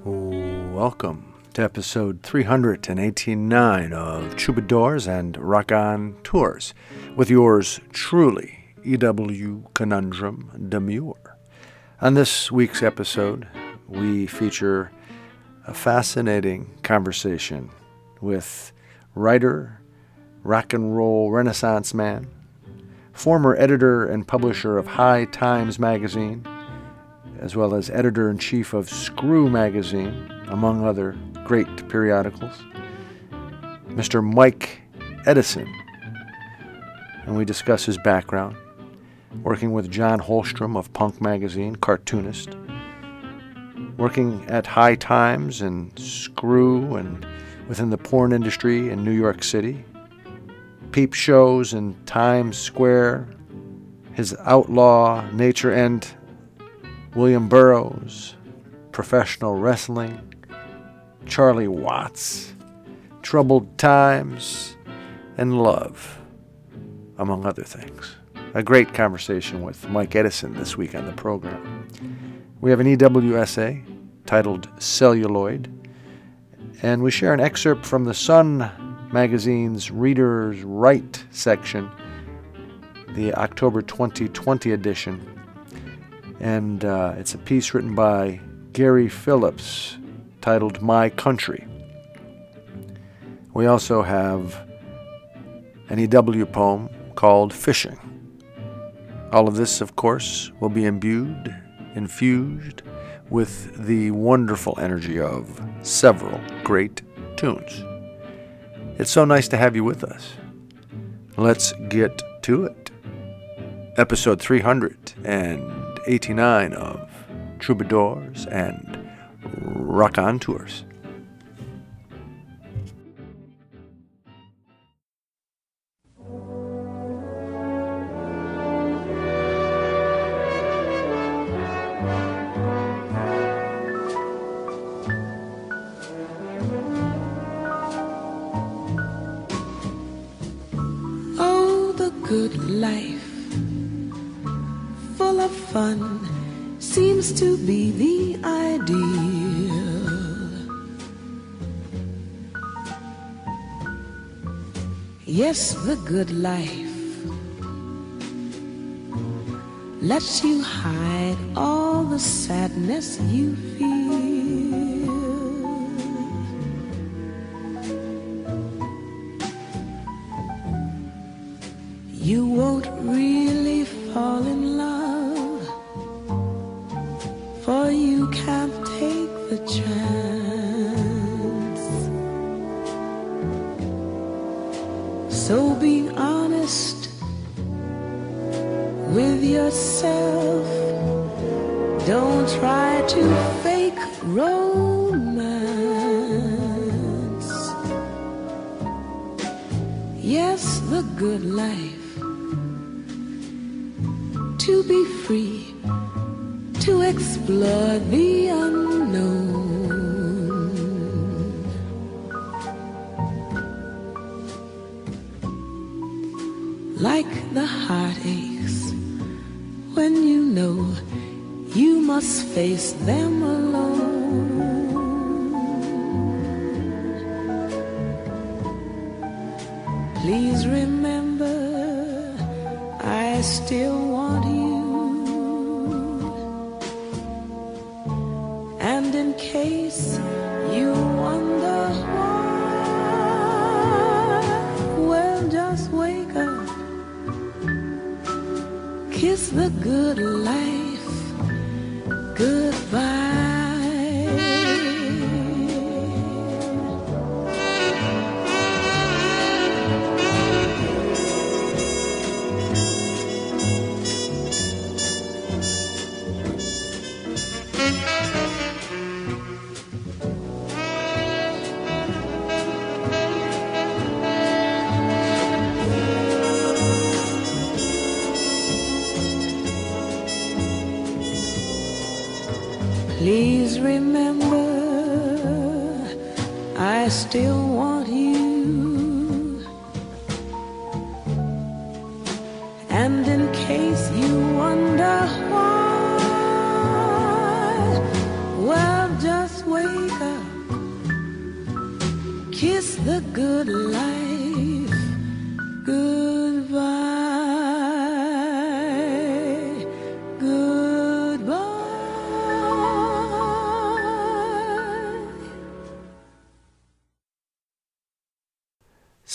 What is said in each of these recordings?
Welcome to episode 389 of Troubadours and Raconteurs with yours truly, E.W. Conundrum Demure. On this week's episode, we feature a fascinating conversation with writer, rock and roll renaissance man, former editor and publisher of High Times magazine, as well as editor in chief of Screw magazine, among other great periodicals, Mr. Mike Edison. And we discuss his background, working with John Holmstrom of Punk magazine, cartoonist, working at High Times and Screw and within the porn industry in New York City, peep shows in Times Square, his outlaw nature and William Burroughs, professional wrestling, Charlie Watts, troubled times, and love, among other things. A great conversation with Mike Edison this week on the program. We have an EWSA titled Celluloid, and we share an excerpt from the Sun magazine's Readers Write section, the October 2020 edition and uh, it's a piece written by Gary Phillips titled My Country. We also have an EW poem called Fishing. All of this, of course, will be imbued, infused with the wonderful energy of several great tunes. It's so nice to have you with us. Let's get to it. Episode 300 and 89 of Troubadours and Rock the good life lets you hide all the sadness you feel. When you know you must face them alone.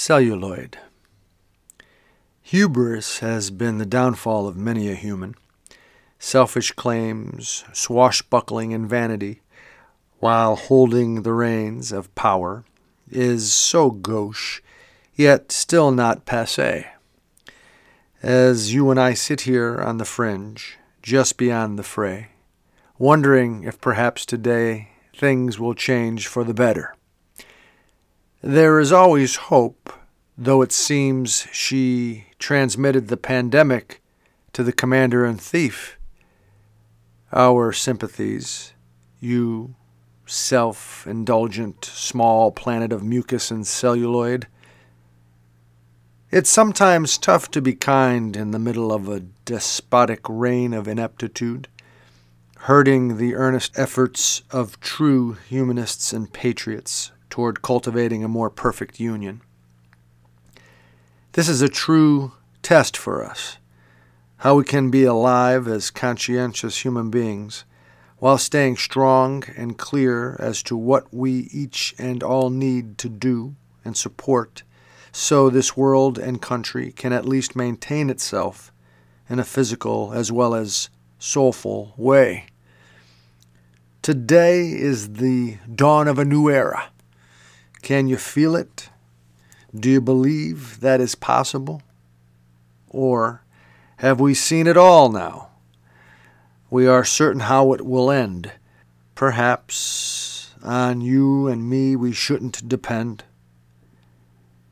Celluloid. Hubris has been the downfall of many a human. Selfish claims, swashbuckling, and vanity, while holding the reins of power, is so gauche, yet still not passe. As you and I sit here on the fringe, just beyond the fray, wondering if perhaps today things will change for the better. There is always hope, though it seems she transmitted the pandemic to the commander and thief. Our sympathies, you self indulgent small planet of mucus and celluloid. It's sometimes tough to be kind in the middle of a despotic reign of ineptitude, hurting the earnest efforts of true humanists and patriots toward cultivating a more perfect union. This is a true test for us how we can be alive as conscientious human beings while staying strong and clear as to what we each and all need to do and support so this world and country can at least maintain itself in a physical as well as soulful way. Today is the dawn of a new era. Can you feel it? Do you believe that is possible? Or have we seen it all now? We are certain how it will end. Perhaps on you and me we shouldn't depend.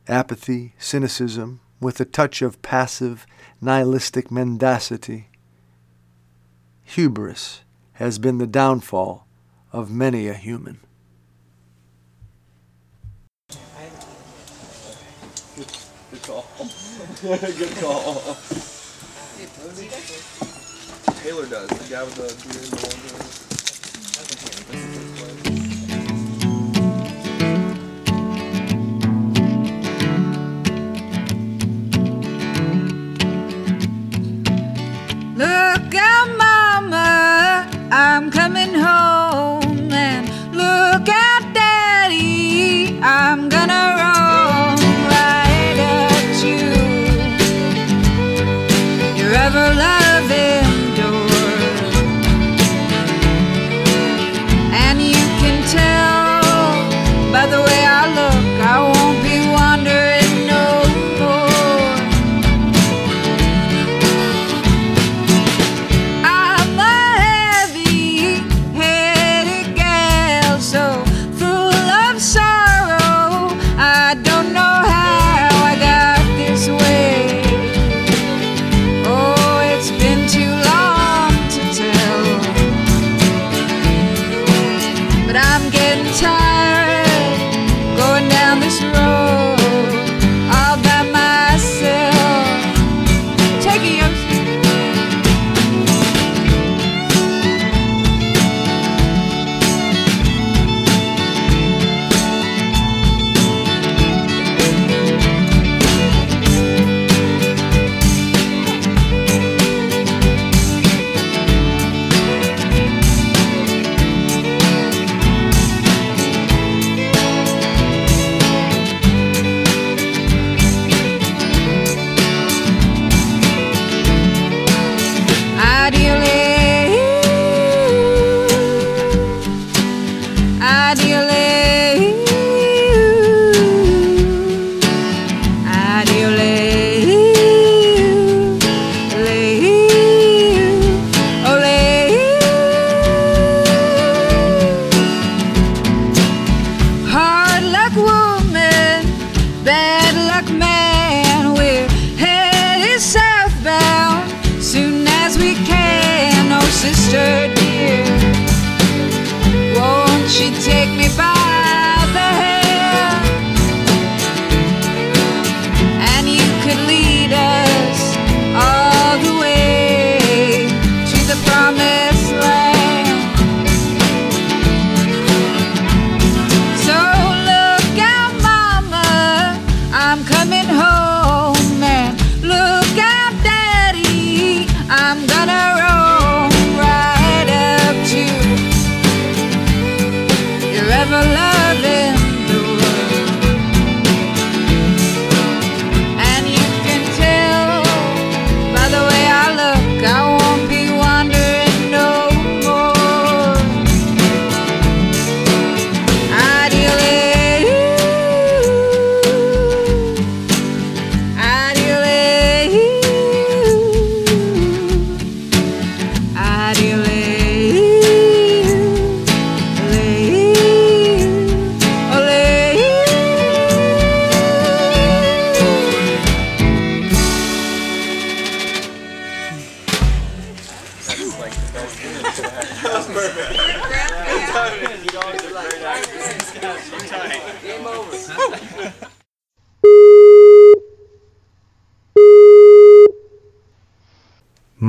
Apathy, cynicism, with a touch of passive, nihilistic mendacity. Hubris has been the downfall of many a human. Good call. Good call. Taylor does. The guy with the beard and the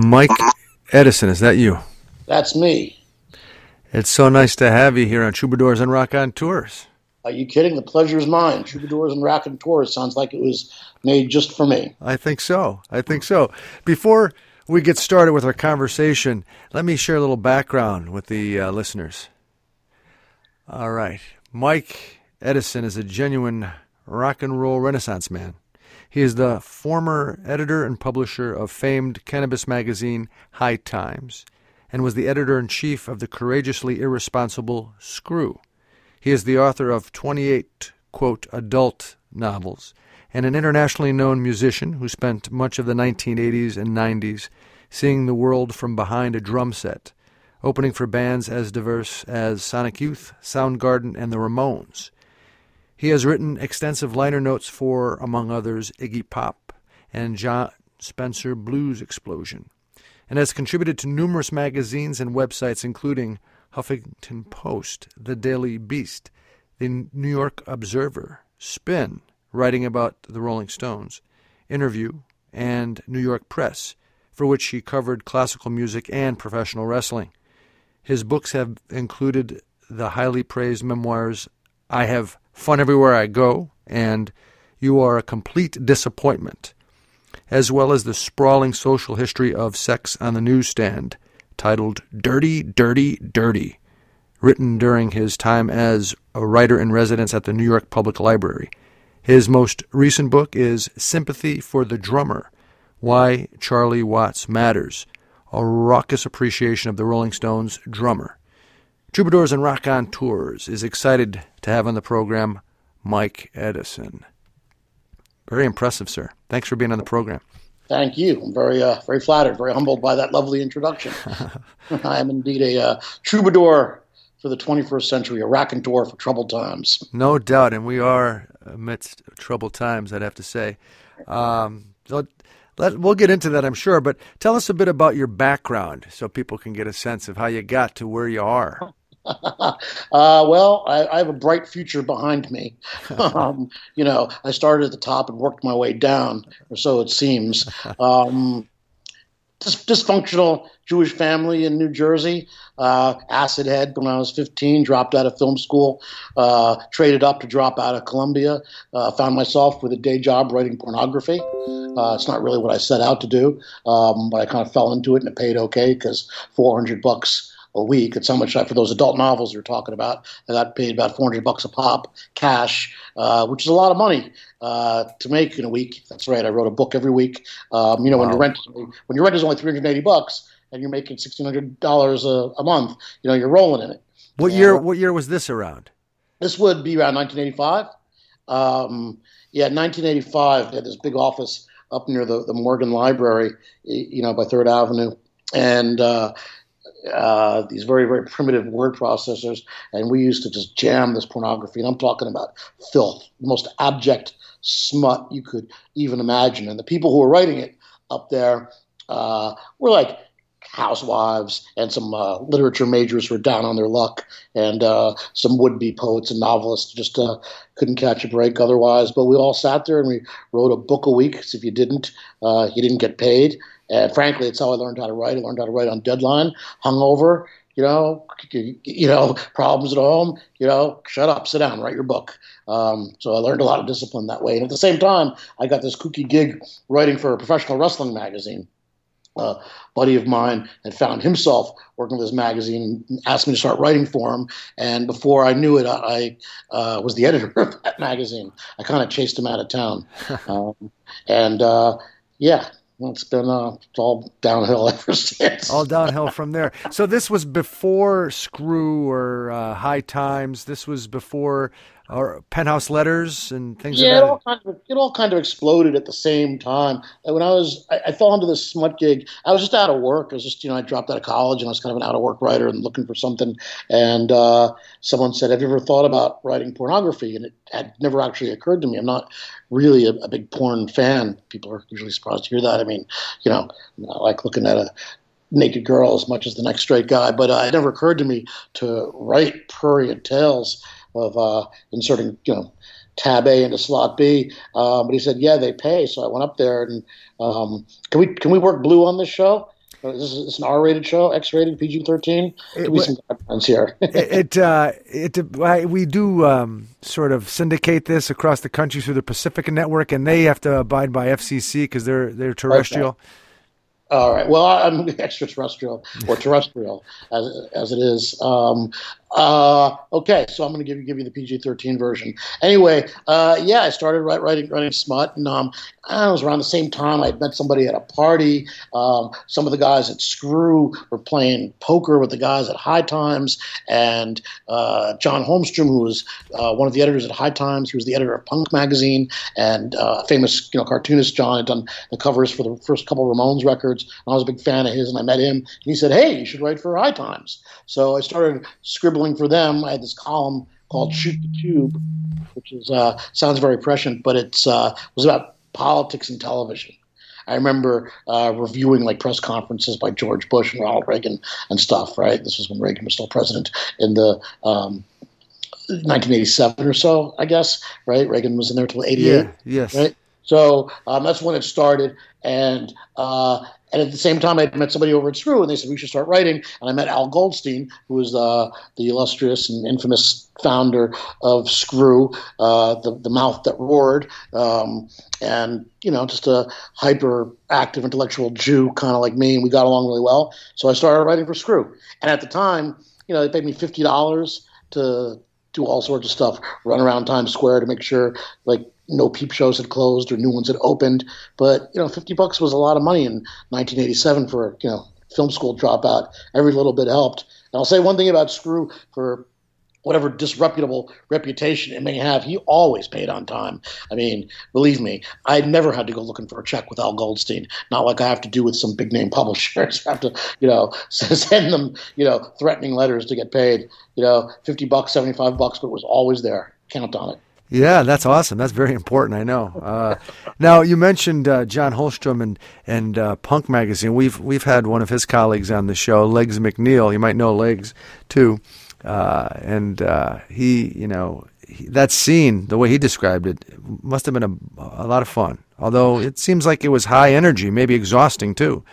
Mike Edison, is that you? That's me. It's so nice to have you here on Troubadours and Raconteurs. Are you kidding? The pleasure is mine. Troubadours and Raconteurs sounds like it was made just for me. I think so. I think so. Before we get started with our conversation, let me share a little background with the uh, listeners. All right. Mike Edison is a genuine rock and roll renaissance man. He is the former editor and publisher of famed cannabis magazine High Times and was the editor in chief of the courageously irresponsible Screw. He is the author of 28, quote, adult novels and an internationally known musician who spent much of the 1980s and 90s seeing the world from behind a drum set, opening for bands as diverse as Sonic Youth, Soundgarden, and the Ramones. He has written extensive liner notes for, among others, Iggy Pop and Jon Spencer Blues Explosion, and has contributed to numerous magazines and websites, including Huffington Post, The Daily Beast, The New York Observer, Spin, writing about the Rolling Stones, Interview, and New York Press, for which he covered classical music and professional wrestling. His books have included the highly praised memoirs I Have Fun Everywhere I Go and You Are a Complete Disappointment, as well as the sprawling social history of sex on the newsstand, titled Dirty, Dirty, Dirty, written during his time as a writer in residence at the New York Public Library. His most recent book is Sympathy for the Drummer Why Charlie Watts Matters, a raucous appreciation of the Rolling Stones drummer. Troubadours and Raconteurs is excited to have on the program Mike Edison. Very impressive, sir. Thanks for being on the program. Thank you. I'm very, uh, very flattered, very humbled by that lovely introduction. I am indeed a uh, troubadour for the 21st century, a raconteur for troubled times. No doubt, and we are amidst troubled times, I'd have to say. Um, so let, we'll get into that, I'm sure, but tell us a bit about your background so people can get a sense of how you got to where you are. uh, well, I, I, have a bright future behind me. um, you know, I started at the top and worked my way down, or so it seems. Um, dysfunctional Jewish family in New Jersey. Uh, acid head when I was 15, dropped out of film school, uh, traded up to drop out of Columbia, uh, found myself with a day job writing pornography. Uh, it's not really what I set out to do, um, but I kind of fell into it and it paid okay because 400 bucks a week. It's how much I, for those adult novels you're talking about. I got paid about 400 bucks a pop, cash, uh, which is a lot of money uh, to make in a week. That's right. I wrote a book every week. Um, you know, wow. when your rent when your rent is only 380 bucks and you're making 1,600 dollars a month, you know, you're rolling in it. What year? what year was this around? This would be around 1985. Um, yeah, 1985. They had this big office up near the, the Morgan Library, you know, by Third Avenue, and uh, uh, these very, very primitive word processors, and we used to just jam this pornography. And I'm talking about filth, the most abject smut you could even imagine. And the people who were writing it up there uh, were like housewives and some uh, literature majors were down on their luck, and uh, some would-be poets and novelists just uh, couldn't catch a break otherwise. But we all sat there and we wrote a book a week. If you didn't, uh, you didn't get paid. And frankly, it's how I learned how to write. I learned how to write on deadline, hungover, you know, you know, problems at home, you know, shut up, sit down, write your book. Um, so I learned a lot of discipline that way. And at the same time, I got this kooky gig writing for a professional wrestling magazine. a buddy of mine had found himself working with this magazine and asked me to start writing for him. And before I knew it, I uh, was the editor of that magazine. I kind of chased him out of town. um, and uh, yeah, it's been uh, all downhill ever since. All downhill from there. So this was before Screw or uh, High Times. This was before or penthouse letters and things yeah, it like all kind of it all kind of exploded at the same time. And when I was, I, I fell into this smut gig. I was just out of work. I was just, you know, I dropped out of college and I was kind of an out of work writer and looking for something. And uh, someone said, "Have you ever thought about writing pornography?" And it had never actually occurred to me. I'm not really a, a big porn fan. People are usually surprised to hear that. I mean, you know, I like looking at a naked girl as much as the next straight guy, but uh, it never occurred to me to write prurient tales of uh, inserting, you know, tab A into slot B. Um, but he said, yeah, they pay. So I went up there and um, can we can we work blue on this show? Uh, This is it's an R-rated show, X-rated, PG-13. Give me some guidelines here. it uh, it I, we do um, sort of syndicate this across the country through the Pacifica Network, and they have to abide by FCC because they're they're terrestrial. All right. Well, I'm extraterrestrial or terrestrial, as, as it is. Um, uh, okay, so I'm going to give you give you the PG-13 version. Anyway, uh, yeah, I started writing writing smut, and um, I was around the same time I met somebody at a party. Um, some of the guys at Screw were playing poker with the guys at High Times, and uh, John Holmstrom, who was uh, one of the editors at High Times, he was the editor of Punk magazine, and uh, famous you know cartoonist John had done the covers for the first couple of Ramones records. And I was a big fan of his, and I met him, and he said, "Hey, you should write for High Times." So I started scribbling for them. I had this column called "Shoot the Tube," which is uh, sounds very prescient, but it's uh, was about politics and television. I remember uh, reviewing like press conferences by George Bush and Ronald Reagan and stuff. Right, this was when Reagan was still president in the um, 1987 or so, I guess. Right, Reagan was in there till 88 Yeah. Yes. right? So um, that's when it started, and uh, and at the same time, I met somebody over at Screw, and they said we should start writing. And I met Al Goldstein, who was uh, the illustrious and infamous founder of Screw, uh, the the mouth that roared, um, and you know, just a hyper active intellectual Jew, kind of like me, and we got along really well. So I started writing for Screw, and at the time, you know, they paid me fifty dollars to do all sorts of stuff, run around Times Square to make sure like no peep shows had closed or new ones had opened. But you know, fifty bucks was a lot of money in 1987 for you know film school dropout. Every little bit helped. And I'll say one thing about Screw for whatever disreputable reputation it may have, he always paid on time. I mean, believe me, I never had to go looking for a check with Al Goldstein. Not like I have to do with some big name publishers. I have to, you know, send them, you know, threatening letters to get paid. You know, fifty bucks, seventy five bucks, but it was always there. Count on it. Yeah, that's awesome. That's very important. I know. Uh, now you mentioned uh, John Holmstrom and and uh, Punk magazine. We've we've had one of his colleagues on the show, Legs McNeil. You might know Legs too, uh, and uh, he, you know, he, that scene, the way he described it, must have been a, a lot of fun. Although it seems like it was high energy, maybe exhausting too.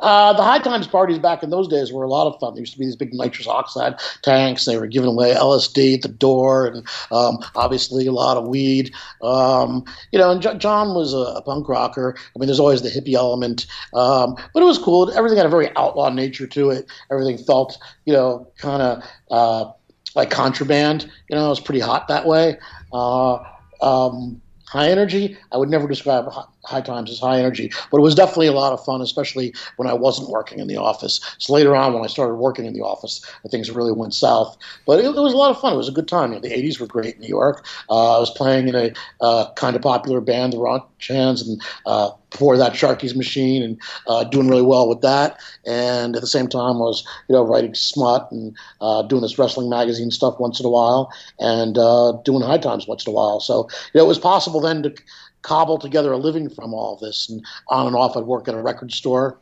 Uh, the High Times parties back in those days were a lot of fun. There used to be these big nitrous oxide tanks. They were giving away LSD at the door, and um, obviously a lot of weed. Um, you know, and Jo- John was a, a punk rocker. I mean, there's always the hippie element, um, but it was cool. Everything had a very outlaw nature to it. Everything felt, you know, kind of uh, like contraband. You know, it was pretty hot that way. Uh, um, high energy. I would never describe hi- High Times is high energy, but it was definitely a lot of fun, especially when I wasn't working in the office. So later on, when I started working in the office, things really went south. But it, it was a lot of fun. It was a good time. You know, the '80s were great in New York. Uh, I was playing in a uh, kind of popular band, the Rothschilds, and uh, before that, Sharky's Machine, and uh, doing really well with that. And at the same time, I was you know writing smut and uh, doing this wrestling magazine stuff once in a while, and uh, doing High Times once in a while. So you know, it was possible then to cobble together a living from all of this. And on and off, I'd work at a record store.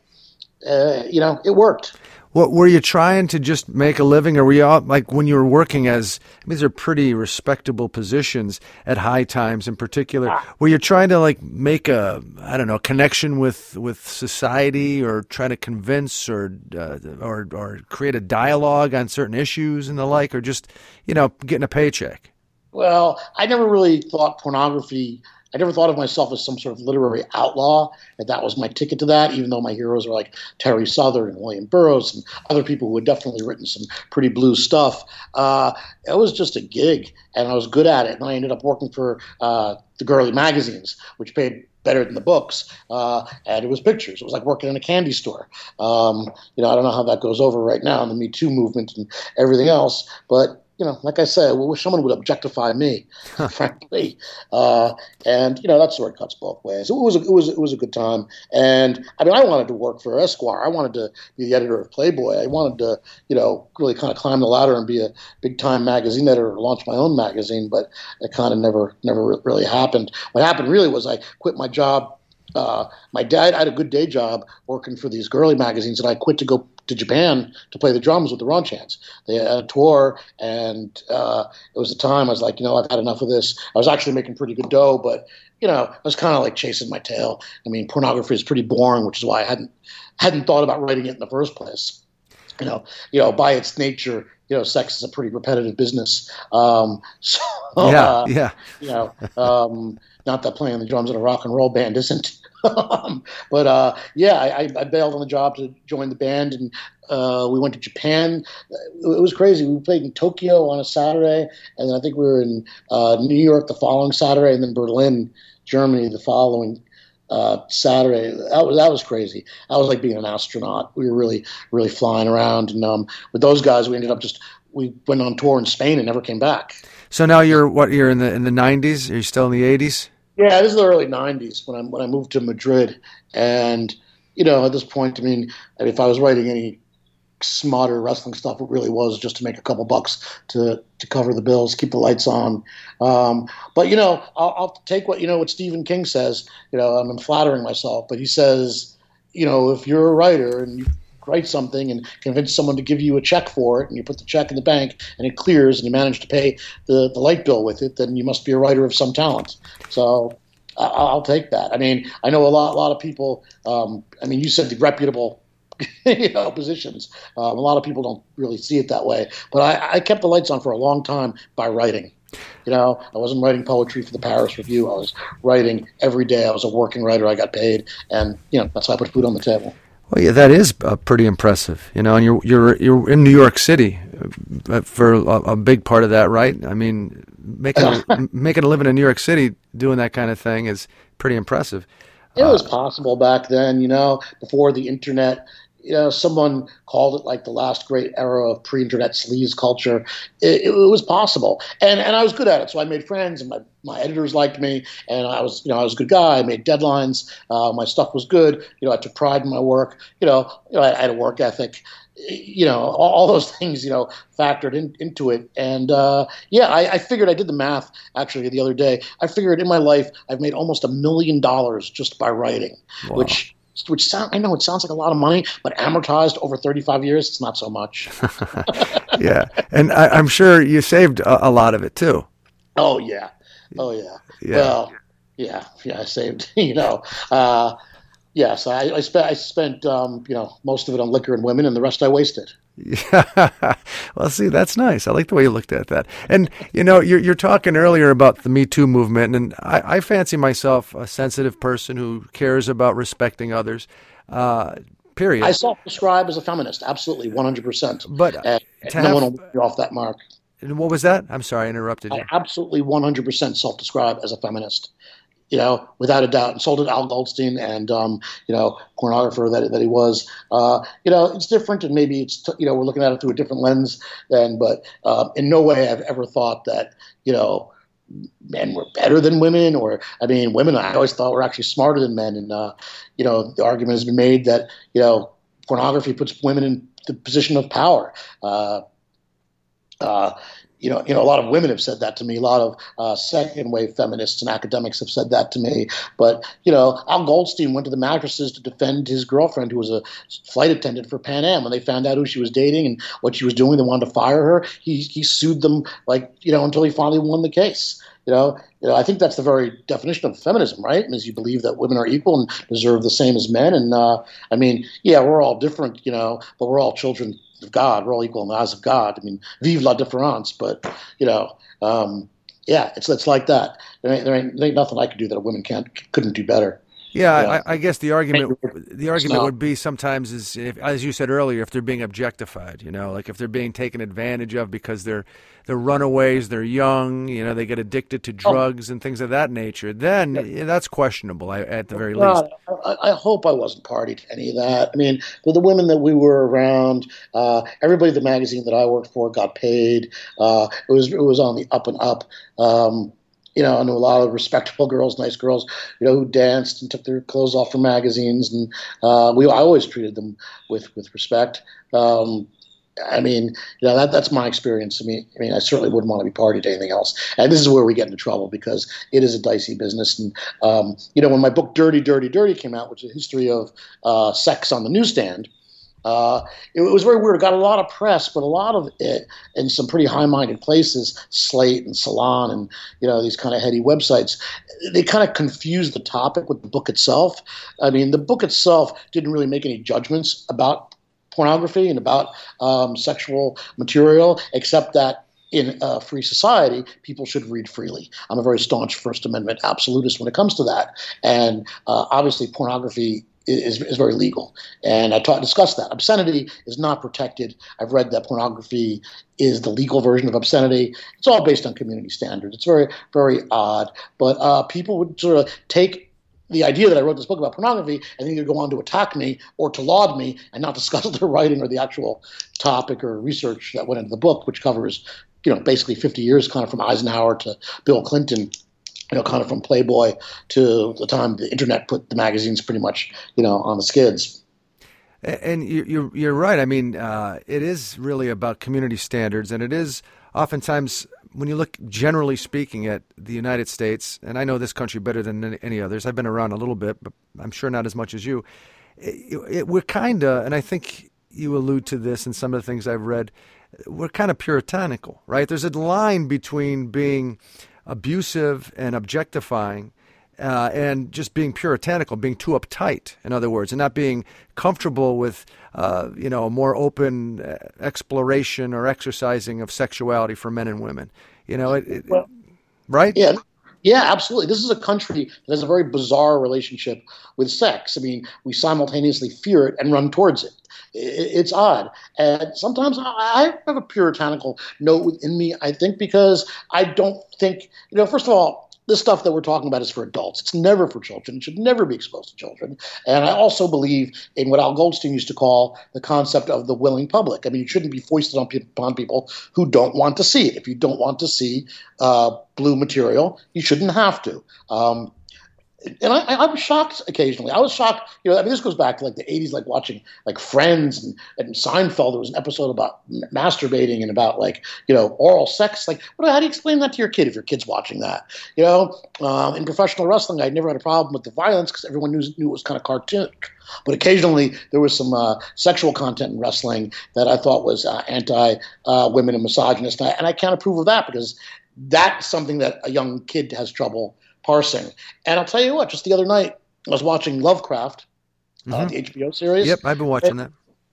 Uh, you know, it worked. What were you trying to just make a living, or were you all, like when you were working as? I mean, these are pretty respectable positions at High Times, in particular. Were you trying to like make a I don't know connection with with society, or try to convince, or uh, or or create a dialogue on certain issues and the like, or just you know getting a paycheck? Well, I never really thought pornography I never thought of myself as some sort of literary outlaw, and that was my ticket to that. Even though my heroes were like Terry Southern and William Burroughs and other people who had definitely written some pretty blue stuff, uh, it was just a gig, and I was good at it. And I ended up working for uh, the girly magazines, which paid better than the books, uh, and it was pictures. It was like working in a candy store. Um, you know, I don't know how that goes over right now in the Me Too movement and everything else, but you know, like I said, I wish someone would objectify me, frankly. Uh, and you know, that sort of cuts both ways. So it was a, it was it was a good time. And I mean, I wanted to work for Esquire. I wanted to be the editor of Playboy. I wanted to, you know, really kind of climb the ladder and be a big time magazine editor, or launch my own magazine. But it kind of never never really happened. What happened really was I quit my job uh, my dad had a good day job working for these girly magazines, and I quit to go to Japan to play the drums with the Raunch Hands. They had a tour, and uh, it was a time I was like, you know, I've had enough of this. I was actually making pretty good dough, but you know, I was kind of like chasing my tail. I mean, pornography is pretty boring, which is why I hadn't hadn't thought about writing it in the first place. You know, you know, by its nature, you know, sex is a pretty repetitive business. Um, so, Yeah, uh, yeah. you know, um, not that playing the drums in a rock and roll band isn't. Um, but uh, yeah, I, I bailed on the job to join the band, and uh, we went to Japan. It was crazy. We played in Tokyo on a Saturday, and then I think we were in uh, New York the following Saturday, and then Berlin, Germany the following uh, Saturday. That was that was crazy. That was like being an astronaut. We were really really flying around, and um, with those guys, we ended up just we went on tour in Spain and never came back. So now you're what? You're in the in the 90s. Are you still in the 80s? Yeah, this is the early '90s when I when I moved to Madrid, and you know, at this point, I mean, if I was writing any smarter wrestling stuff, it really was just to make a couple bucks to to cover the bills, keep the lights on. Um, but you know, I'll, I'll take what you know what Stephen King says. You know, I'm flattering myself, but he says, you know, if you're a writer and you write something and convince someone to give you a check for it, and you put the check in the bank and it clears, and you manage to pay the, the light bill with it, then you must be a writer of some talent. So I- I'll take that. I mean, I know a lot, a lot of people. Um, I mean, you said the reputable, you know, positions. Um, a lot of people don't really see it that way. But I, I kept the lights on for a long time by writing. You know, I wasn't writing poetry for the Paris Review. I was writing every day. I was a working writer. I got paid, and you know, that's how I put food on the table. Well, yeah, that is uh, pretty impressive. You know, and you're you're you're in New York City uh, for a, a big part of that, right? I mean, making a, making a living in New York City doing that kind of thing is pretty impressive. It was possible back then, you know, before the internet. You know, someone called it like the last great era of pre-internet sleaze culture. It, it was possible, and and I was good at it. So I made friends, and my, my editors liked me, and I was you know I was a good guy. I made deadlines. Uh, my stuff was good. You know, I took pride in my work. You know, you know I, I had a work ethic. You know, all, all those things you know factored in, into it, and uh, yeah, I, I figured I did the math actually the other day. I figured in my life I've made almost a million dollars just by writing, which which sound I know it sounds like a lot of money, but amortized over 35 years, it's not so much. Yeah, and I, I'm sure you saved a, a lot of it too. oh yeah, oh yeah. Yeah. Well, yeah, yeah. I saved. You know, uh, yes, I, I spent I spent um, you know most of it on liquor and women, and the rest I wasted. Yeah. well, see, that's nice. I like the way you looked at that. And you know, you're you're talking earlier about the Me Too movement, and I, I fancy myself a sensitive person who cares about respecting others. Uh, period. I self-describe as a feminist, absolutely, 100. percent But and to no have- one will me off that mark. And what was that? I'm sorry, I interrupted you. I absolutely 100% self-describe as a feminist. You know, without a doubt. And so did Al Goldstein and, um, you know, pornographer that, that he was. Uh, you know, it's different and maybe it's, you know, we're looking at it through a different lens then, but uh, in no way I've ever thought that, you know, men were better than women or, I mean, women I always thought were actually smarter than men. And, uh, you know, the argument has been made that, you know, pornography puts women in the position of power. Uh, uh, you know, you know, a lot of women have said that to me. A lot of uh, second wave feminists and academics have said that to me. But you know, Al Goldstein went to the mattresses to defend his girlfriend, who was a flight attendant for Pan Am. When they found out who she was dating and what she was doing, they wanted to fire her. He he sued them like you know until he finally won the case. You know, you know, I think that's the very definition of feminism, right? Is you believe that women are equal and deserve the same as men. And uh, I mean, yeah, we're all different, you know, but we're all children of God. We're all equal in the eyes of God. I mean, vive la différence. But you know, um, yeah, it's it's like that. There ain't, there ain't, there ain't nothing I could do that a woman can't couldn't do better. Yeah, Yeah. I, I guess the argument the argument would be sometimes is if, as you said earlier, if they're being objectified, you know, like if they're being taken advantage of because they're they're runaways, they're young, you know, they get addicted to Oh. drugs and things of that nature. Then yeah, that's questionable at the very least. I, I hope I wasn't party to any of that. I mean, the women that we were around, uh, everybody at the magazine that I worked for got paid. Uh, it was it was on the up and up. Um, you know, I knew a lot of respectable girls, nice girls, you know, who danced and took their clothes off for magazines, and uh, we I always treated them with with respect. Um, I mean, you know, that that's my experience. I mean, I mean, I certainly wouldn't want to be party to anything else. And this is where we get into trouble because it is a dicey business. And um, you know, when my book Dirty, Dirty, Dirty came out, which is a history of uh, sex on the newsstand, uh, it, was very weird. It got a lot of press, but a lot of it in some pretty high-minded places, Slate and Salon, and you know these kind of heady websites, they kind of confused the topic with the book itself. I mean, the book itself didn't really make any judgments about pornography and about um, sexual material, except that in a free society, people should read freely. I'm a very staunch First Amendment absolutist when it comes to that. And uh, obviously, pornography is, is very legal. And I taught, discussed that. Obscenity is not protected. I've read that pornography is the legal version of obscenity. It's all based on community standards. It's very, very odd. But uh, people would sort of take the idea that I wrote this book about pornography and either go on to attack me or to laud me and not discuss the writing or the actual topic or research that went into the book, which covers, you know, basically 50 years, kind of from Eisenhower to Bill Clinton, you know, kind of from Playboy to the time the internet put the magazines pretty much, you know, on the skids. And you- you're you're right. I mean, uh, it is really about community standards, and it is oftentimes when you look generally speaking at the United States, and I know this country better than any- others. I've been around a little bit, but I'm sure not as much as you. It, it, we're kind of, and I think you allude to this in some of the things I've read. We're kind of puritanical, right? There's a line between being abusive and objectifying uh, and just being puritanical, being too uptight, in other words, and not being comfortable with, uh, you know, a more open uh, exploration or exercising of sexuality for men and women. You know, it, it, Well, right? Yeah, yeah, absolutely. This is a country that has a very bizarre relationship with sex. I mean, we simultaneously fear it and run towards it. It's odd, and sometimes I have a puritanical note within me. I think because I don't think you know. First of all, this stuff that we're talking about is for adults. It's never for children. It should never be exposed to children. And I also believe in what Al Goldstein used to call the concept of the willing public. I mean, it shouldn't be foisted upon people who don't want to see it. If you don't want to see uh, blue material, you shouldn't have to. Um, and I, was shocked occasionally. I was shocked. You know, I mean, this goes back to like the '80s, like watching like Friends and, and Seinfeld. There was an episode about m- masturbating and about like you know oral sex. Like, what, how do you explain that to your kid if your kid's watching that? You know, um, in professional wrestling, I never had a problem with the violence because everyone knew knew it was kind of cartoon. But occasionally there was some uh, sexual content in wrestling that I thought was uh, anti uh, women and misogynist, and I, and I can't approve of that because that's something that a young kid has trouble parsing. And I'll tell you what, just the other night, I was watching Lovecraft, uh, the HBO series. Yep, I've been watching that.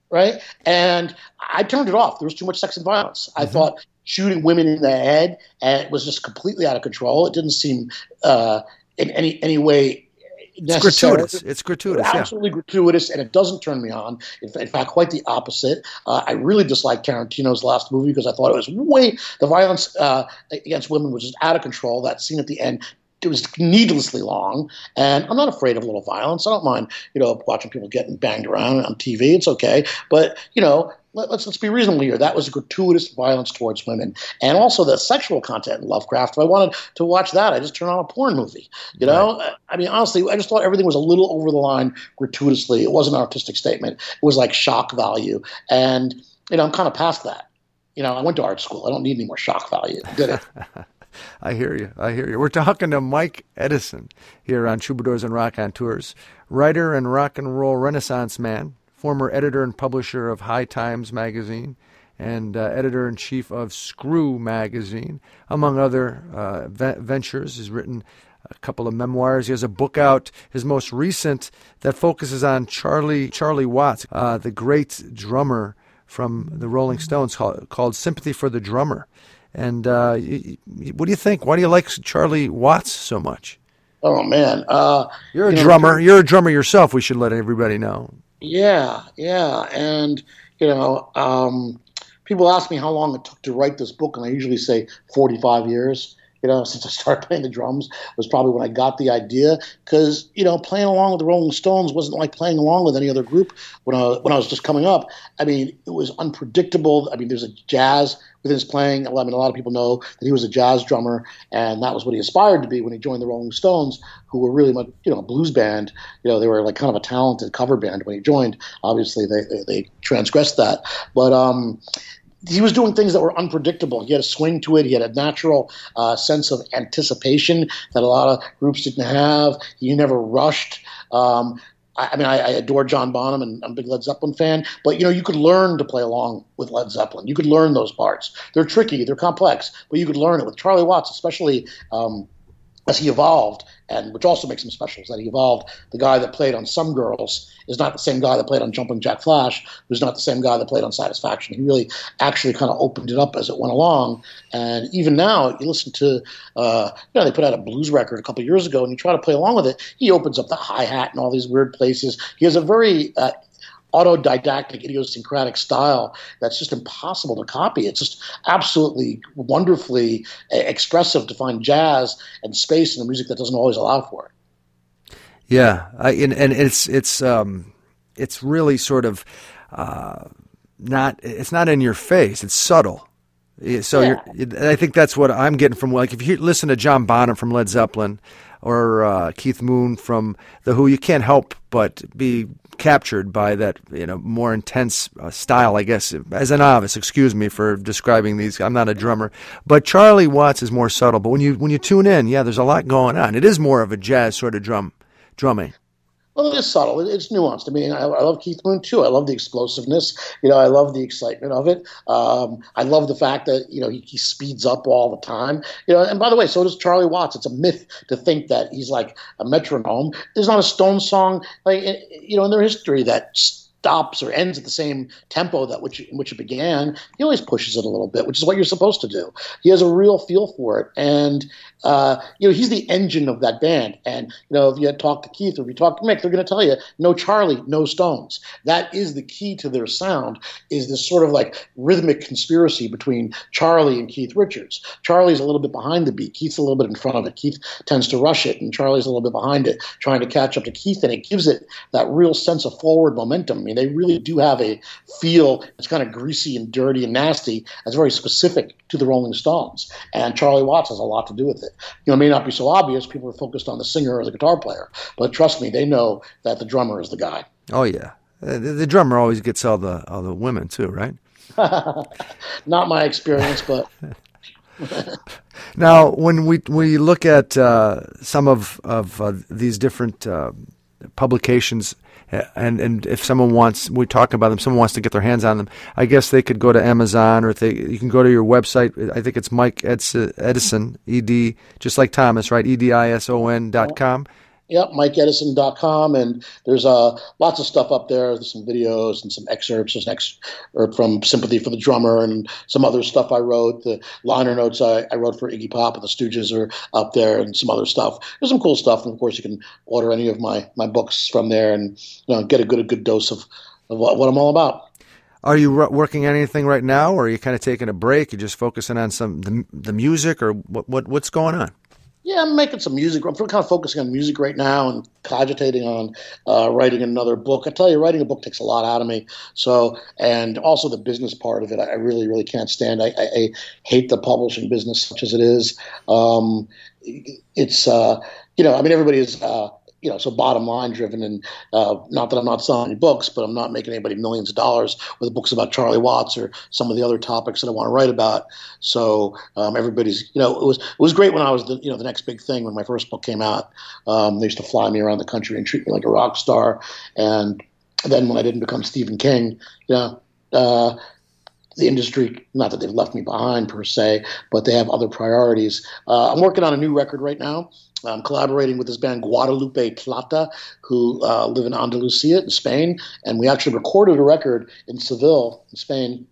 Right? And I turned it off. There was too much sex and violence. I Mm-hmm. thought shooting women in the head and it was just completely out of control. It didn't seem uh, in any any way It's gratuitous. It's gratuitous. Yeah. Absolutely gratuitous, and it doesn't turn me on. In, in fact, quite the opposite. Uh, I really disliked Tarantino's last movie because I thought it was way the violence uh, against women was just out of control. That scene at the end. It was needlessly long, and I'm not afraid of a little violence. I don't mind, you know, watching people getting banged around on TV. It's okay, but you know, let, let's let's be reasonable here. That was gratuitous violence towards women, and also the sexual content in Lovecraft. If I wanted to watch that, I just turn on a porn movie. You know, I mean, honestly, I just thought everything was a little over the line gratuitously. It wasn't an artistic statement. It was like shock value, and you know, I'm kind of past that. You know, I went to art school. I don't need any more shock value. Did it. I hear you. I hear you. We're talking to Mike Edison here on Troubadours and Raconteurs, writer and rock and roll renaissance man, former editor and publisher of High Times magazine, and uh, editor in chief of Screw magazine, among other uh, ve- ventures. He's written a couple of memoirs. He has a book out, his most recent, that focuses on Charlie Charlie Watts, uh, the great drummer from the Rolling Stones, called, called "Sympathy for the Drummer." And uh, what do you think? Why do you like Charlie Watts so much? Oh man, uh, You're a you know, drummer. You're a drummer yourself. We should let everybody know. Yeah, yeah, and you know, um, people ask me how long it took to write this book, and I usually say forty-five years. You know, since I started playing the drums was probably when I got the idea. Because you know, playing along with the Rolling Stones wasn't like playing along with any other group when I when I was just coming up. I mean, it was unpredictable. I mean, there's a jazz within his playing. I mean, a lot of people know that he was a jazz drummer, and that was what he aspired to be when he joined the Rolling Stones, who were really much, you know, a blues band. You know, they were like kind of a talented cover band when he joined. Obviously, they they, they transgressed that, but um, he was doing things that were unpredictable. He had a swing to it. He had a natural uh, sense of anticipation that a lot of groups didn't have. He never rushed. Um, I, I mean, I, I adore John Bonham, and I'm a big Led Zeppelin fan. But you know, you could learn to play along with Led Zeppelin. You could learn those parts. They're tricky, they're complex, but you could learn it with Charlie Watts, especially. Um, as he evolved, and which also makes him special, is that he evolved. The guy that played on Some Girls is not the same guy that played on Jumping Jack Flash, who's not the same guy that played on Satisfaction. He really actually kind of opened it up as it went along. And even now, you listen to, uh, you know, they put out a blues record a couple years ago, and you try to play along with it. He opens up the hi hat and all these weird places. He has a very uh, autodidactic, idiosyncratic style that's just impossible to copy. It's just absolutely wonderfully expressive to find jazz and space in the music that doesn't always allow for it. Yeah, I, and and it's it's um, it's really sort of uh, not it's not in your face. It's subtle. So Yeah. you're, I think that's what I'm getting from like if you listen to John Bonham from Led Zeppelin or uh, Keith Moon from the Who, you can't help but be captured by that you know more intense uh, style. I guess as a novice, excuse me for describing these. I'm not a drummer, but Charlie Watts is more subtle. But when you when you tune in, yeah, there's a lot going on. It is more of a jazz sort of drum drumming. Well, it is subtle. It- It's nuanced. I mean, I, I love Keith Moon too. I love the explosiveness. You know, I love the excitement of it. Um, I love the fact that you know he, he speeds up all the time. You know, and by the way, so does Charlie Watts. It's a myth to think that he's like a metronome. There's not a Stone song like you know in their history that stops or ends at the same tempo that which in which it began. He always pushes it a little bit, which is what you're supposed to do. He has a real feel for it, and uh, you know he's the engine of that band. And you know if you had talked to Keith or if you talk to Mick, they're going to tell you no Charlie, no Stones. That is the key to their sound. Is this sort of like rhythmic conspiracy between Charlie and Keith Richards? Charlie's a little bit behind the beat. Keith's a little bit in front of it. Keith tends to rush it, and Charlie's a little bit behind it, trying to catch up to Keith, and it gives it that real sense of forward momentum. Mean, they really do have a feel that's kind of greasy and dirty and nasty. That's very specific to the Rolling Stones, and Charlie Watts has a lot to do with it. You know, it may not be so obvious. People are focused on the singer or the guitar player, but trust me, they know that the drummer is the guy. Oh yeah, Uh, the, the drummer always gets all the all the women too, right? Not my experience, but Now, when we we look at uh, some of of uh, these different uh, publications, and and if someone wants, we talk about them. Someone wants to get their hands on them. I guess they could go to Amazon, or if they you can go to your website. I think it's Mike Edison, Edison E D, just like Thomas, right? E D I S O N dot oh. com. Yep, MikeEdison.com, and there's uh, lots of stuff up there. There's some videos and some excerpts. There's an excerpt from Sympathy for the Drummer and some other stuff I wrote. The liner notes I, I wrote for Iggy Pop and the Stooges are up there, and some other stuff. There's some cool stuff, and of course you can order any of my, my books from there and you know get a good a good dose of, of what, what I'm all about. Are you working on anything right now, or are you kind of taking a break? You're just focusing on some the, the music, or what, what what's going on? Yeah, I'm making some music. I'm kind of focusing on music right now and cogitating on uh, writing another book. I tell you, writing a book takes a lot out of me. So, and also the business part of it, I really, really can't stand. I, I, I hate the publishing business such as it is. Um, it's, uh, you know, I mean, everybody is. Uh, you know, so bottom line driven, and uh, not that I'm not selling books, but I'm not making anybody millions of dollars with the books about Charlie Watts or some of the other topics that I want to write about. So um, everybody's, you know, it was it was great when I was the you know the next big thing when my first book came out. Um, they used to fly me around the country and treat me like a rock star, and then when I didn't become Stephen King, you know. Uh, the industry, not that they've left me behind per se, but they have other priorities. Uh, I'm working on a new record right now. I'm collaborating with this band Guadalupe Plata, who uh, live in Andalusia in Spain, and we actually recorded a record in Seville, in Spain,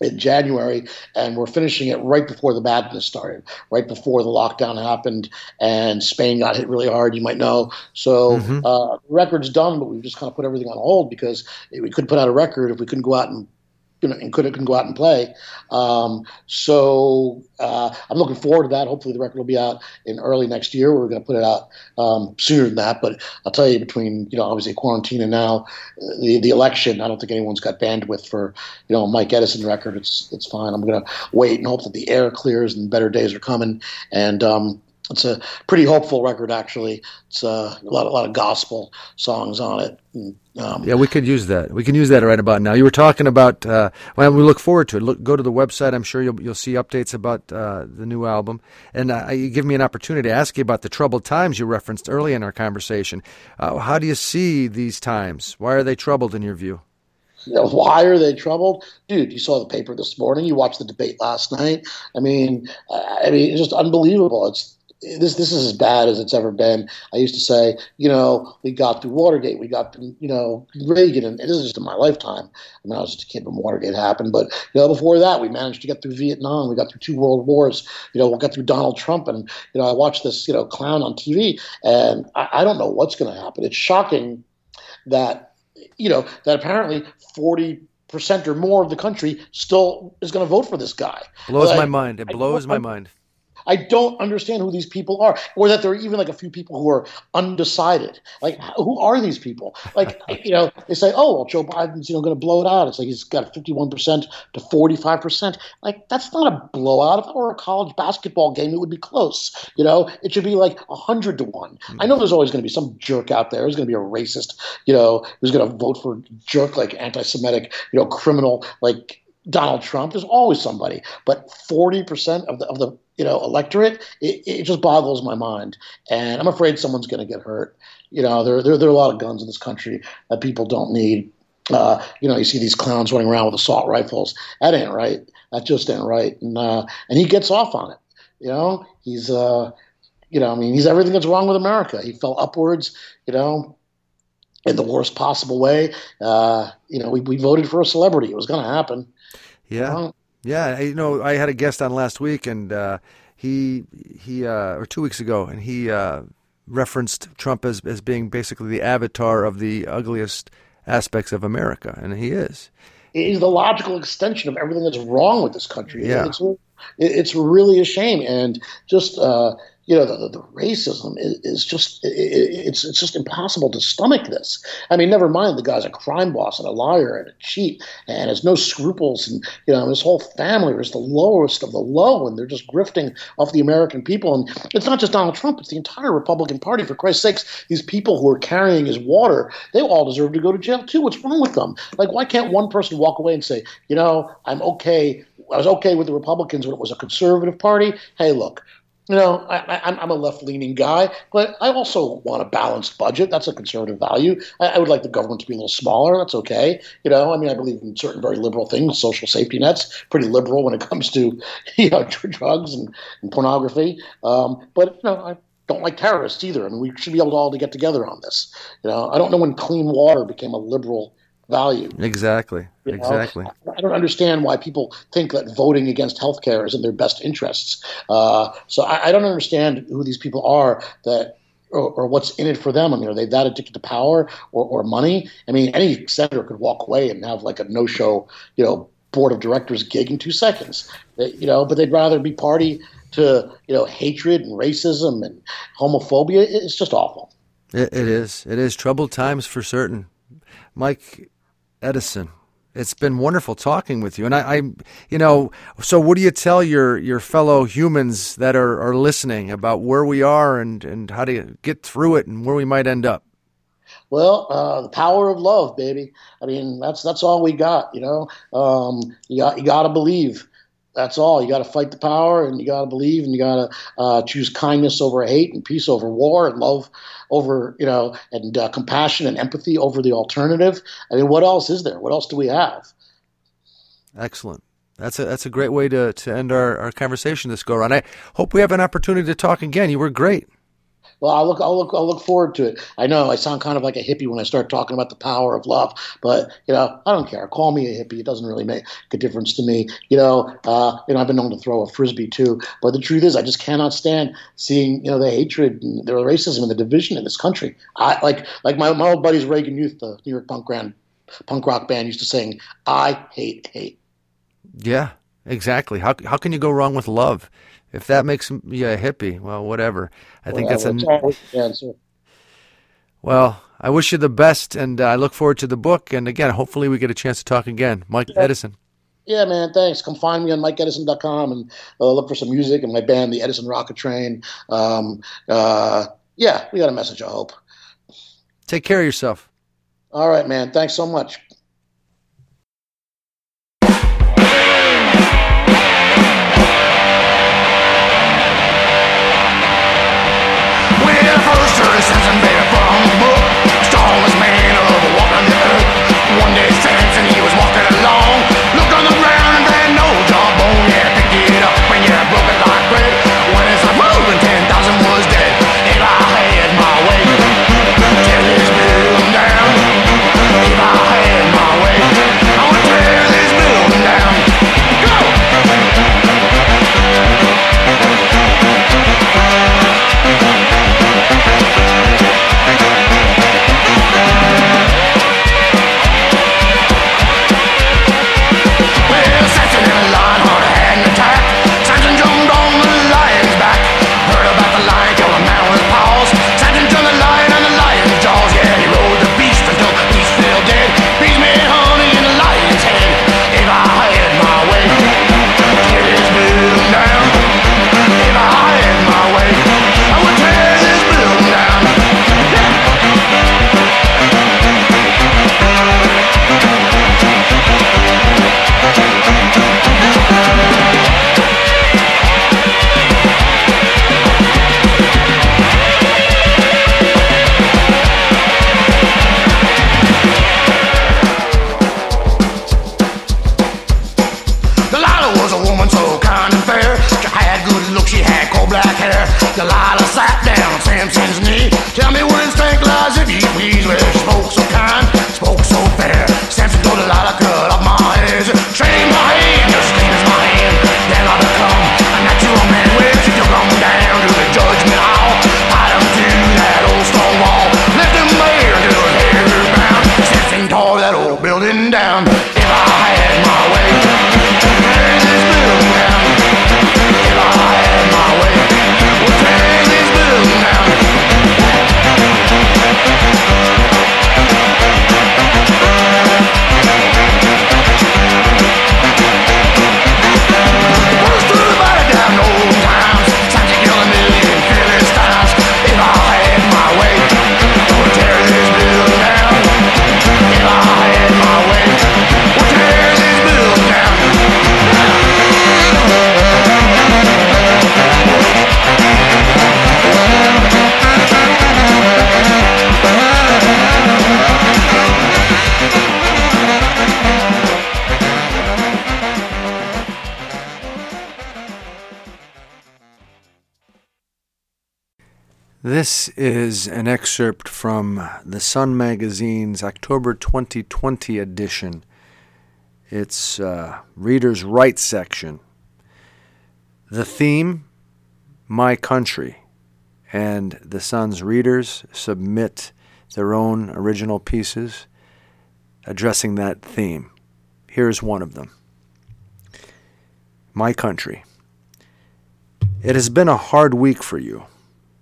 in January, and we're finishing it right before the madness started, right before the lockdown happened, and Spain got hit really hard. You might know. So Mhm. uh, the record's done, but we've just kind of put everything on hold because we couldn't put out a record if we couldn't go out and and couldn't, couldn't go out and play. Um, so uh, I'm looking forward to that. Hopefully, the record will be out in early next year. We're going to put it out um, sooner than that. But I'll tell you, between you know, obviously quarantine and now the the election, I don't think anyone's got bandwidth for you know Mike Edison record. It's it's fine. I'm going to wait and hope that the air clears and better days are coming. And um, it's a pretty hopeful record, actually. It's uh, a lot, a lot of gospel songs on it. And, um, Yeah, we could use that. We can use that right about now. You were talking about. Uh, well, we look forward to it. Look, go to the website. I'm sure you'll you'll see updates about uh, the new album, and uh, you give me an opportunity to ask you about the troubled times you referenced early in our conversation. Uh, how do you see these times? Why are they troubled in your view? You know, why are they troubled, dude? You saw the paper this morning. You watched the debate last night. I mean, I mean, it's just unbelievable. It's this. This is as bad as it's ever been. I used to say, you know, we got through Watergate, we got through, you know, Reagan, and this is just in my lifetime. I mean, I was just a kid when Watergate happened, but you know, before that, we managed to get through Vietnam. We got through two world wars. You know, we got through Donald Trump, and you know, I watched this, you know, clown on TV, and I, I don't know what's going to happen. It's shocking that you know that apparently forty percent or more of the country still is going to vote for this guy. Blows Like, my mind. It blows don't- my mind. I don't understand who these people are, or that there are even like a few people who are undecided. Like, who are these people? Like, you know, they say, "Oh, well, Joe Biden's you know going to blow it out." It's like he's got fifty-one percent to forty-five percent. Like, that's not a blowout. If it were a college basketball game, it would be close. You know, it should be like hundred to one. Hmm. I know there's always going to be some jerk out there. There's going to be a racist, you know, who's going to vote for jerk like anti-Semitic, you know, criminal like Donald Trump. There's always somebody, but forty percent of the of the you know electorate, it, it just boggles my mind, and I'm afraid someone's going to get hurt. You know, there, there there are a lot of guns in this country that people don't need. Uh, you know, you see these clowns running around with assault rifles. That ain't right. That just ain't right. And uh, and he gets off on it. You know, he's uh, you know, I mean, he's everything that's wrong with America. He fell upwards. You know, in the worst possible way. Uh, you know, we, we voted for a celebrity. It was going to happen. Yeah. Well, Yeah, I- you know, I had a guest on last week, and uh, he he uh, or two weeks ago, and he uh, referenced Trump as as being basically the avatar of the ugliest aspects of America, and he is. he's the logical extension of everything that's wrong with this country. Yeah. It's, it's really a shame. And just, uh, you know, the, the, the racism is, is just, it, it's, it's just impossible to stomach this. I mean, never mind the guy's a crime boss and a liar and a cheat and has no scruples. And, you know, his whole family is the lowest of the low and they're just grifting off the American people. And it's not just Donald Trump, it's the entire Republican Party. For Christ's sakes, these people who are carrying his water, they all deserve to go to jail too. What's wrong with them? Like, why can't one person walk away and say, you know, I'm okay. I was okay with the Republicans when it was a conservative party. Hey, look, you know, I, I'm a left-leaning guy, but I also want a balanced budget. That's a conservative value. I, I would like the government to be a little smaller. That's okay. You know, I mean, I believe in certain very liberal things, social safety nets, pretty liberal when it comes to, you know, drugs and, and pornography. Um, but you know, I don't like terrorists either. I mean, we should be able to all to get together on this. You know, I don't know when clean water became a liberal value. Exactly. You know, Exactly. I don't understand why people think that voting against health care is in their best interests. Uh, so I, I don't understand who these people are that. Or, or what's in it for them? I mean, are they that addicted to power or, or money? I mean, any senator could walk away and have like a no-show, you know, board of directors gig in two seconds. They- you know, but they'd rather be party to you know hatred and racism and homophobia. It's just awful. It, it is. It is troubled times for certain. Mike Edison, it's been wonderful talking with you. And I, I you know, so what do you tell your, your fellow humans that are, are listening about where we are and, and how to get through it and where we might end up? Well, uh, the power of love, baby. I mean, that's that's all we got. You know, um, you got you got to believe. That's all. You got to fight the power, and you got to believe, and you got to uh, choose kindness over hate, and peace over war, and love over you know, and uh, compassion and empathy over the alternative. I mean, what else is there? What else do we have? Excellent. That's a that's a great way to, to end our, our conversation this go around. I hope we have an opportunity to talk again. You were great. Well, I'll look, I'll look, I'll look forward to it. I know I sound kind of like a hippie when I start talking about the power of love, but you know, I don't care. Call me a hippie; it doesn't really make a difference to me. You know, uh, you know, I've been known to throw a frisbee too, but the truth is, I just cannot stand seeing you know the hatred, and the racism, and the division in this country. I like, like my, my old buddies Reagan Youth, the New York punk band, punk rock band, used to sing, "I hate hate." Yeah, exactly. How how can you go wrong with love? If that makes you a hippie, well, whatever. I think that's a answer. Well, I wish you the best, and uh, I look forward to the book. And again, hopefully, we get a chance to talk again. Mike yeah. Edison. Yeah, man. Thanks. Come find me on MikeEdison.com and uh, look for some music and my band, the Edison Rocket Train. Um, uh, yeah, we got a message. I hope. Take care of yourself. All right, man. Thanks so much. This is an excerpt from the Sun Magazine's October 2020 edition. It's uh, Readers Write section. The theme, My Country, and the Sun's readers submit their own original pieces addressing that theme. Here's one of them My Country. It has been a hard week for you.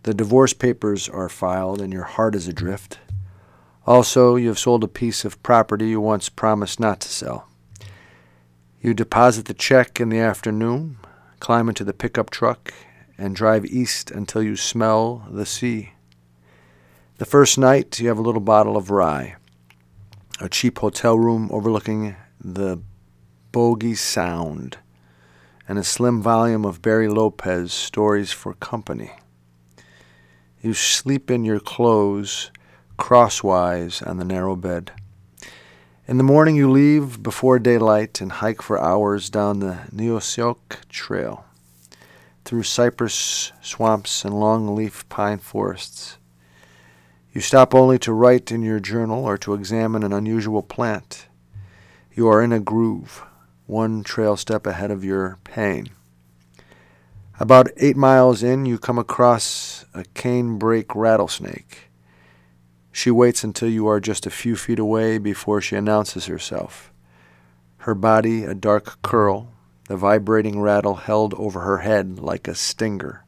The divorce papers are filed and your heart is adrift. Also, you have sold a piece of property you once promised not to sell. You deposit the check in the afternoon, climb into the pickup truck, and drive east until you smell the sea. The first night, you have a little bottle of rye, a cheap hotel room overlooking the Bogue Sound, and a slim volume of Barry Lopez Stories for Company. You sleep in your clothes crosswise on the narrow bed. In the morning, you leave before daylight and hike for hours down the Neusiok Trail. through cypress swamps and long-leaf pine forests. You stop only to write in your journal or to examine an unusual plant. You are in a groove, one trail step ahead of your pain. About eight miles in, you come across a canebrake rattlesnake. She waits until you are just a few feet away before she announces herself. Her body a dark curl, the vibrating rattle held over her head like a stinger.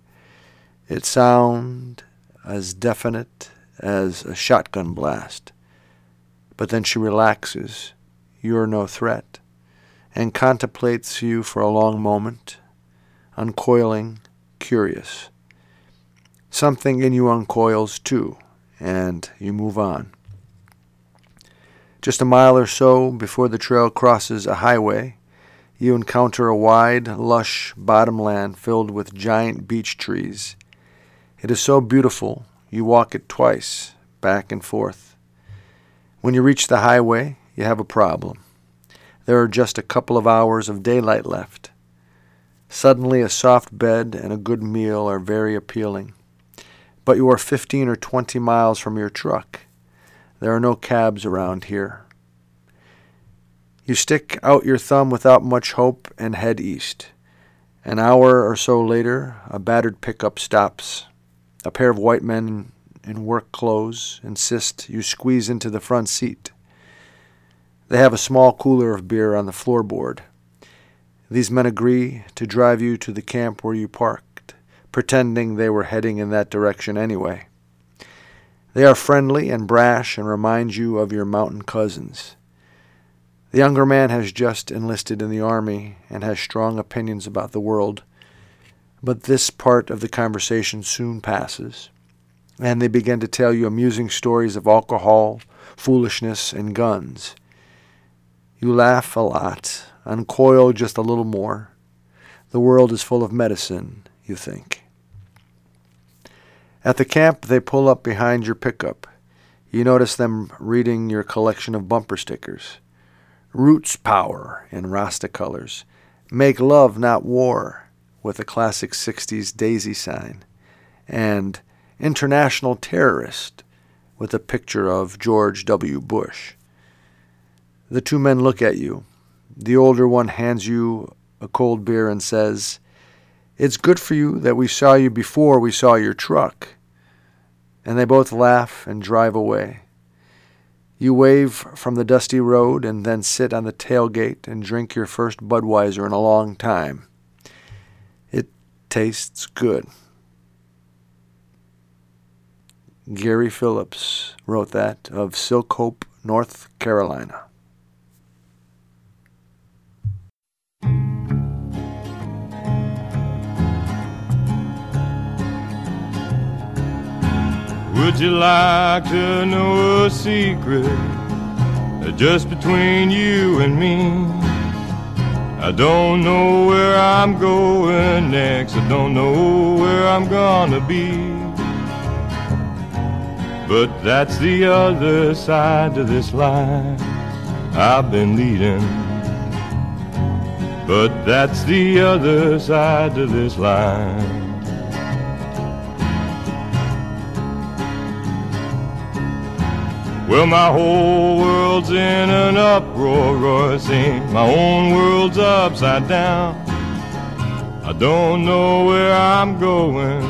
It sound as definite as a shotgun blast. But then she relaxes, you're no threat, and contemplates you for a long moment, uncoiling, curious. Something in you uncoils too, and you move on. Just a mile or so before the trail crosses a highway, you encounter a wide, lush bottomland filled with giant beech trees. It is so beautiful, you walk it twice, back and forth. When you reach the highway, you have a problem. There are just a couple of hours of daylight left. Suddenly, a soft bed and a good meal are very appealing. But you are 15 or 20 miles from your truck. There are no cabs around here. You stick out your thumb without much hope and head east. An hour or so later, a battered pickup stops. A pair of white men in work clothes insist you squeeze into the front seat. They have a small cooler of beer on the floorboard. These men agree to drive you to the camp where you parked, pretending they were heading in that direction anyway. They are friendly and brash and remind you of your mountain cousins. The younger man has just enlisted in the army and has strong opinions about the world, but this part of the conversation soon passes, and they begin to tell you amusing stories of alcohol, foolishness, and guns. You laugh a lot, uncoil just a little more. The world is full of medicine, you think. At the camp, they pull up behind your pickup. You notice them reading your collection of bumper stickers. Roots Power in Rasta colors. Make Love Not War with a classic 60s daisy sign. And International Terrorist with a picture of George W. Bush. The two men look at you. The older one hands you a cold beer and says, It's good for you that we saw you before we saw your truck. And they both laugh and drive away. You wave from the dusty road and then sit on the tailgate and drink your first Budweiser in a long time. It tastes good. Gary Phillips wrote that of Silk Hope, North Carolina. Would you like to know a secret just between you and me? I don't know where I'm going next. I don't know where I'm gonna be. But that's the other side to this life I've been leading. But that's the other side to this life. Well, my whole world's in an uproar, sing. My own world's upside down. I don't know where I'm going,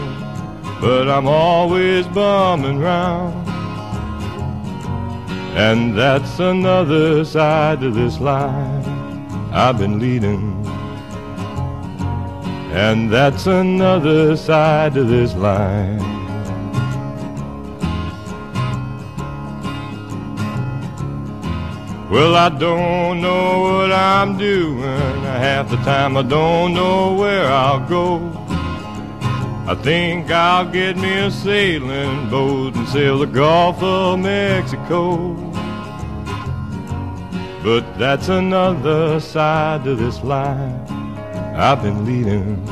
but I'm always bumming round. And that's another side to this life I've been leading. And that's another side to this life. Well, I don't know what I'm doing. Half the time I don't know where I'll go. I think I'll get me a sailing boat and sail the Gulf of Mexico. But that's another side to this life I've been leading.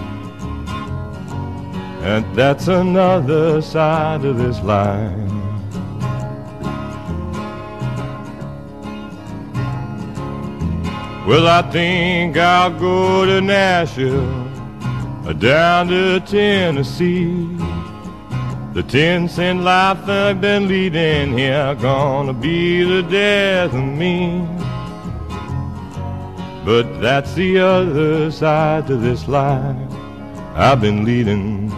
And that's another side to this life. Well, I think I'll go to Nashville or down to Tennessee. The ten cent life I've been leading here gonna be the death of me. But that's the other side to this life I've been leading.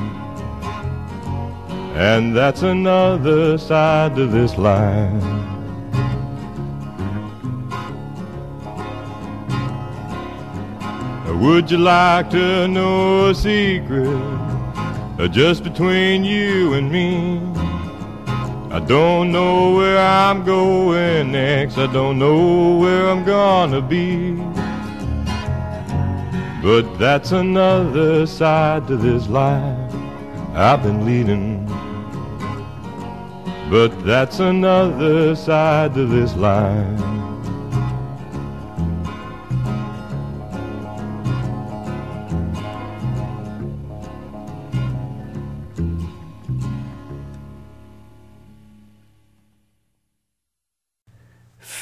And that's another side to this life. Would you like to know a secret uh, just between you and me? I don't know where I'm going next. I don't know where I'm gonna be. But that's another side to this life I've been leading. But that's another side to this life.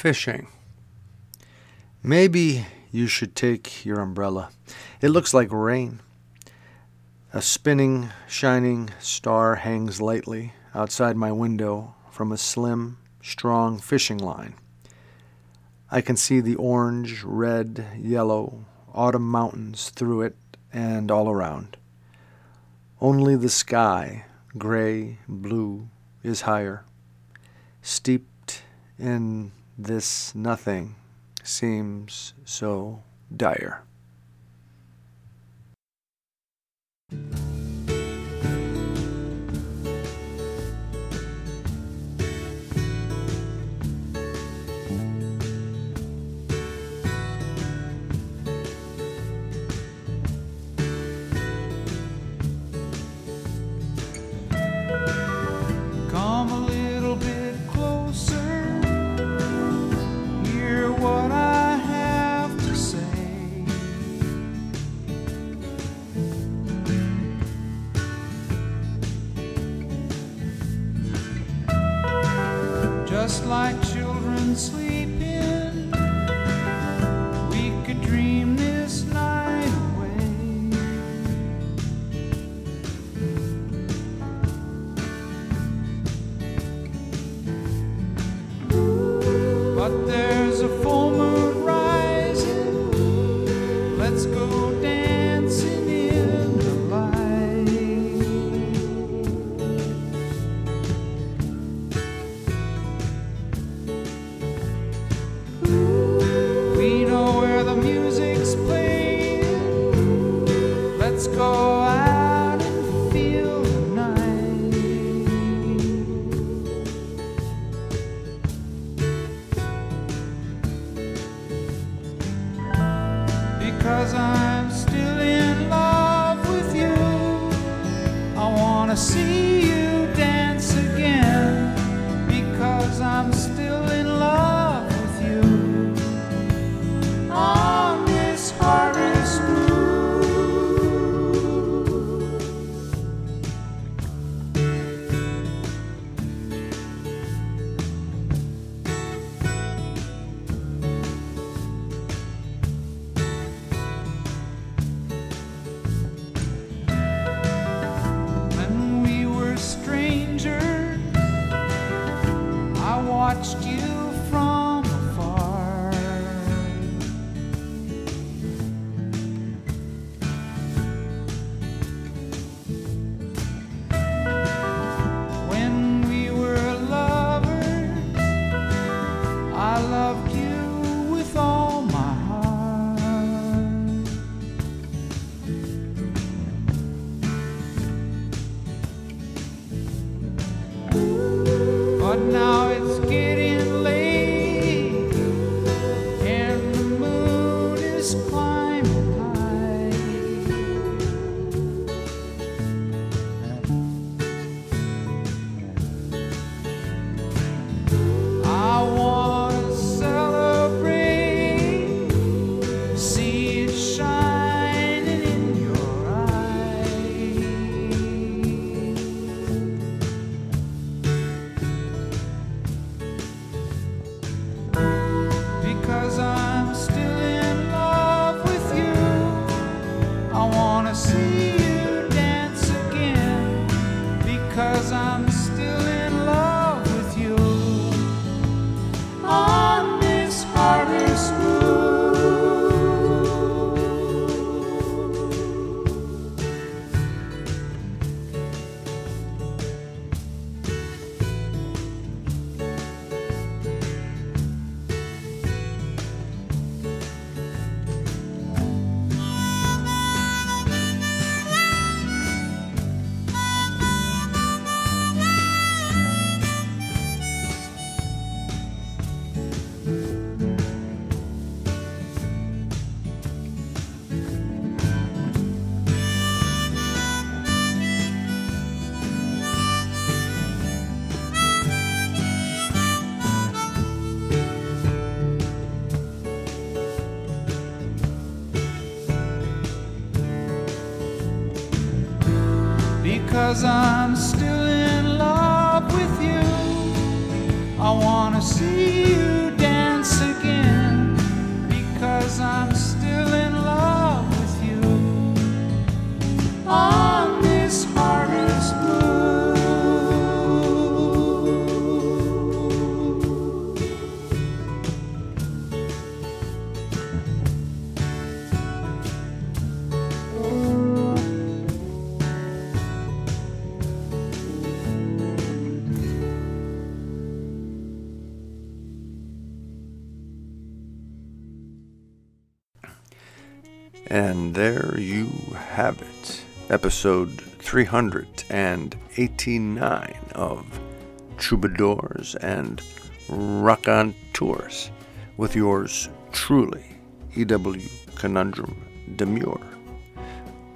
Fishing. Maybe you should take your umbrella. It looks like rain. A spinning, shining star hangs lightly outside my window from a slim, strong fishing line. I can see the orange, red, yellow, autumn mountains through it and all around. Only the sky, gray, blue, is higher. Steeped in this nothing seems so dire. Episode 389 of Troubadours and Rock on Tours with yours truly, E.W. Conundrum Demure.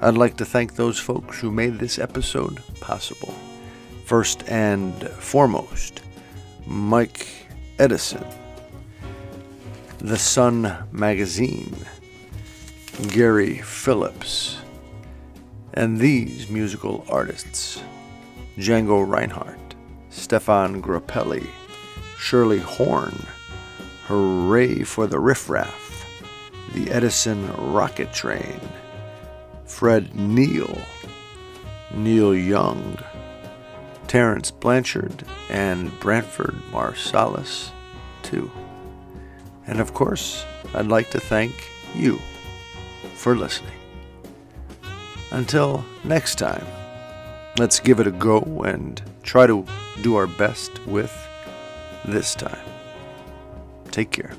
I'd like to thank those folks who made this episode possible. First and foremost, Mike Edison, The Sun Magazine, Gary Phillips, and these musical artists Django Reinhardt, Stéphane Grappelli, Shirley Horn, Hurray for the Riff Raff, the Edison Rocket Train, Fred Neil, Neil Young, Terence Blanchard, and Branford Marsalis, too. And of course, I'd like to thank you for listening. Until next time, let's give it a go and try to do our best with this time. Take care.